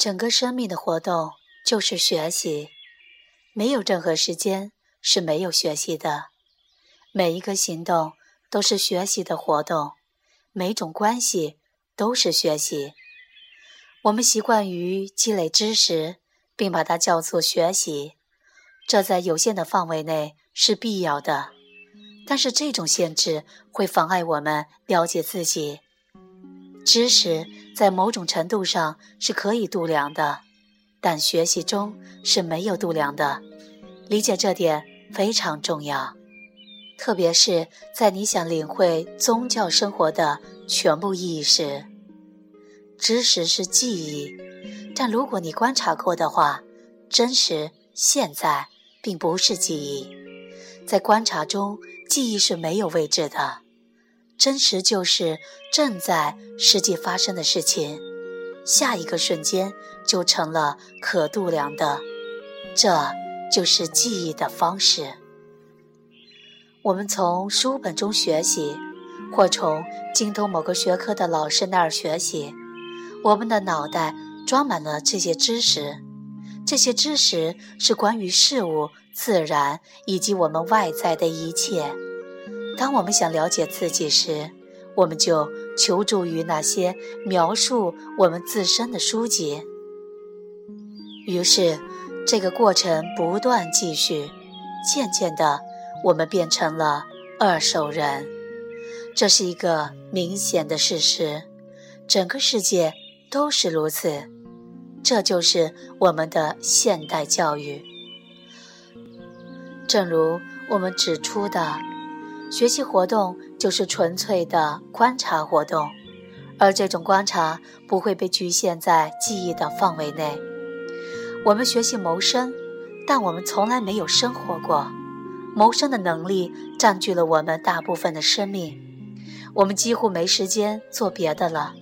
整个生命的活动就是学习，没有任何时间是没有学习的。每一个行动都是学习的活动，每种关系都是学习。我们习惯于积累知识，并把它叫做学习，这在有限的范围内是必要的。但是这种限制会妨碍我们了解自己。知识在某种程度上是可以度量的，但学习中是没有度量的。理解这点非常重要，特别是在你想领会宗教生活的全部意义时。知识是记忆，但如果你观察过的话，真实现在并不是记忆。在观察中，记忆是没有位置的。真实就是正在实际发生的事情，下一个瞬间就成了可度量的，这就是记忆的方式。我们从书本中学习，或从精通某个学科的老师那儿学习，我们的脑袋装满了这些知识。这些知识是关于事物、自然以及我们外在的一切。当我们想了解自己时，我们就求助于那些描述我们自身的书籍。于是，这个过程不断继续，渐渐的，我们变成了二手人。这是一个明显的事实，整个世界都是如此。这就是我们的现代教育。正如我们指出的。学习活动就是纯粹的观察活动，而这种观察不会被局限在记忆的范围内。我们学习谋生，但我们从来没有生活过。谋生的能力占据了我们大部分的生命，我们几乎没时间做别的了。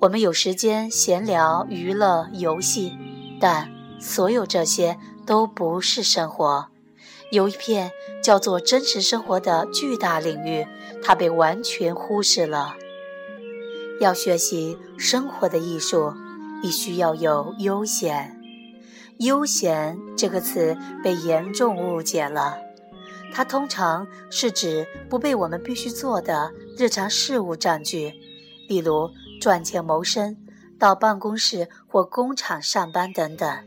我们有时间闲聊、娱乐、游戏，但所有这些都不是生活。有一片叫做真实生活的巨大领域，它被完全忽视了。要学习生活的艺术，必须要有悠闲。悠闲这个词被严重误解了，它通常是指不被我们必须做的日常事务占据，例如赚钱谋生、到办公室或工厂上班等等。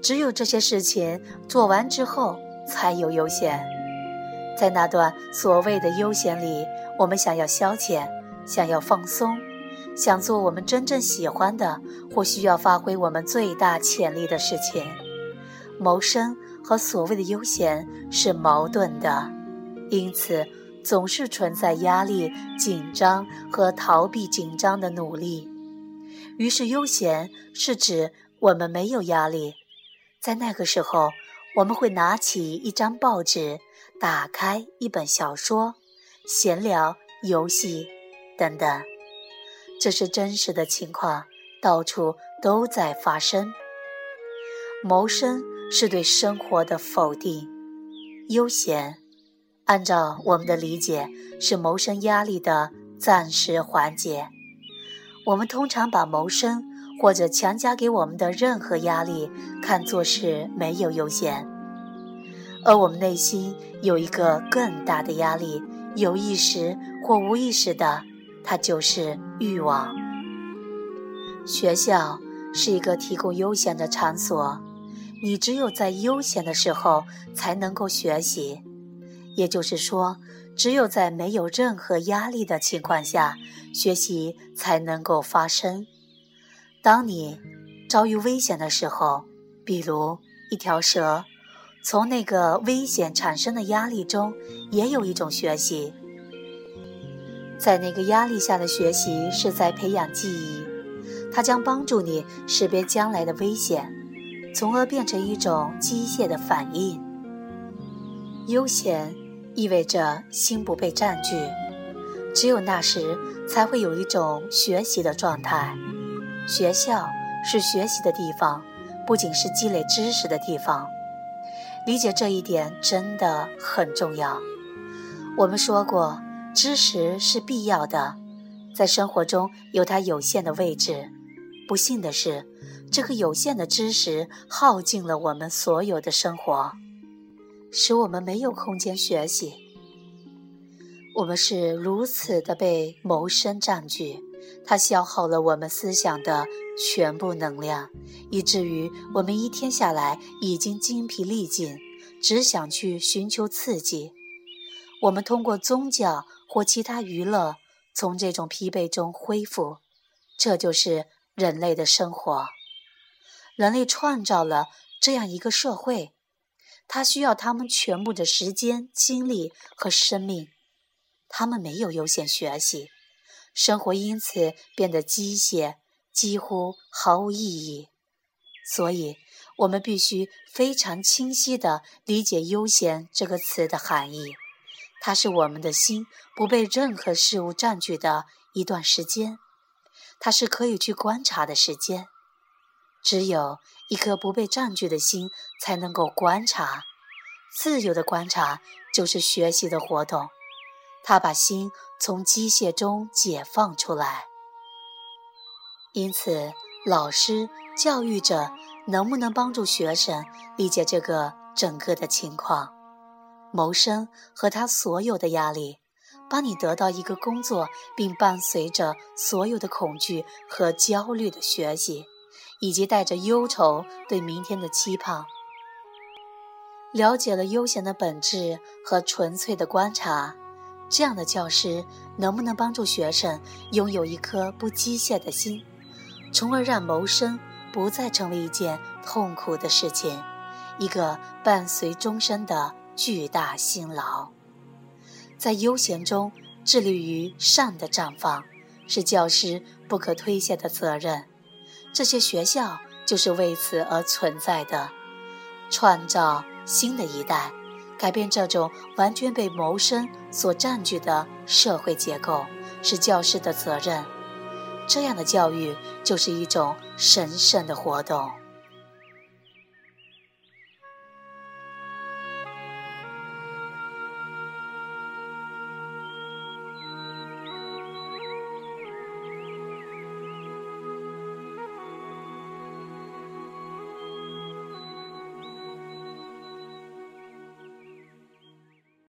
只有这些事情做完之后。才有悠闲，在那段所谓的悠闲里，我们想要消遣，想要放松，想做我们真正喜欢的或需要发挥我们最大潜力的事情。谋生和所谓的悠闲是矛盾的，因此总是存在压力、紧张和逃避紧张的努力。于是，悠闲是指我们没有压力，在那个时候。我们会拿起一张报纸，打开一本小说，闲聊、游戏等等。这是真实的情况，到处都在发生。谋生是对生活的否定，悠闲，按照我们的理解，是谋生压力的暂时缓解。我们通常把谋生。或者强加给我们的任何压力，看作是没有悠闲，而我们内心有一个更大的压力，有意识或无意识的，它就是欲望。学校是一个提供悠闲的场所，你只有在悠闲的时候才能够学习，也就是说，只有在没有任何压力的情况下，学习才能够发生。当你遭遇危险的时候，比如一条蛇，从那个危险产生的压力中，也有一种学习。在那个压力下的学习是在培养记忆，它将帮助你识别将来的危险，从而变成一种机械的反应。悠闲意味着心不被占据，只有那时才会有一种学习的状态。学校是学习的地方，不仅是积累知识的地方。理解这一点真的很重要。我们说过，知识是必要的，在生活中有它有限的位置，不幸的是，这个有限的知识耗尽了我们所有的生活，使我们没有空间学习。我们是如此的被谋生占据，它消耗了我们思想的全部能量，以至于我们一天下来已经精疲力尽，只想去寻求刺激。我们通过宗教或其他娱乐，从这种疲惫中恢复。这就是人类的生活。人类创造了这样一个社会，它需要他们全部的时间、精力和生命。他们没有优先学习，生活因此变得机械，几乎毫无意义。所以，我们必须非常清晰地理解“悠闲”这个词的含义。它是我们的心不被任何事物占据的一段时间，它是可以去观察的时间。只有一颗不被占据的心才能够观察，自由的观察就是学习的活动。他把心从机械中解放出来。因此，老师、教育者能不能帮助学生理解这个整个的情况？谋生和他所有的压力，帮你得到一个工作，并伴随着所有的恐惧和焦虑的学习，以及带着忧愁对明天的期盼。了解了悠闲的本质和纯粹的观察，这样的教师能不能帮助学生拥有一颗不机械的心，从而让谋生不再成为一件痛苦的事情，一个伴随终身的。巨大辛劳，在悠闲中致力于善的绽放，是教师不可推卸的责任。这些学校就是为此而存在的，创造新的一代，改变这种完全被谋生所占据的社会结构，是教师的责任。这样的教育就是一种神圣的活动。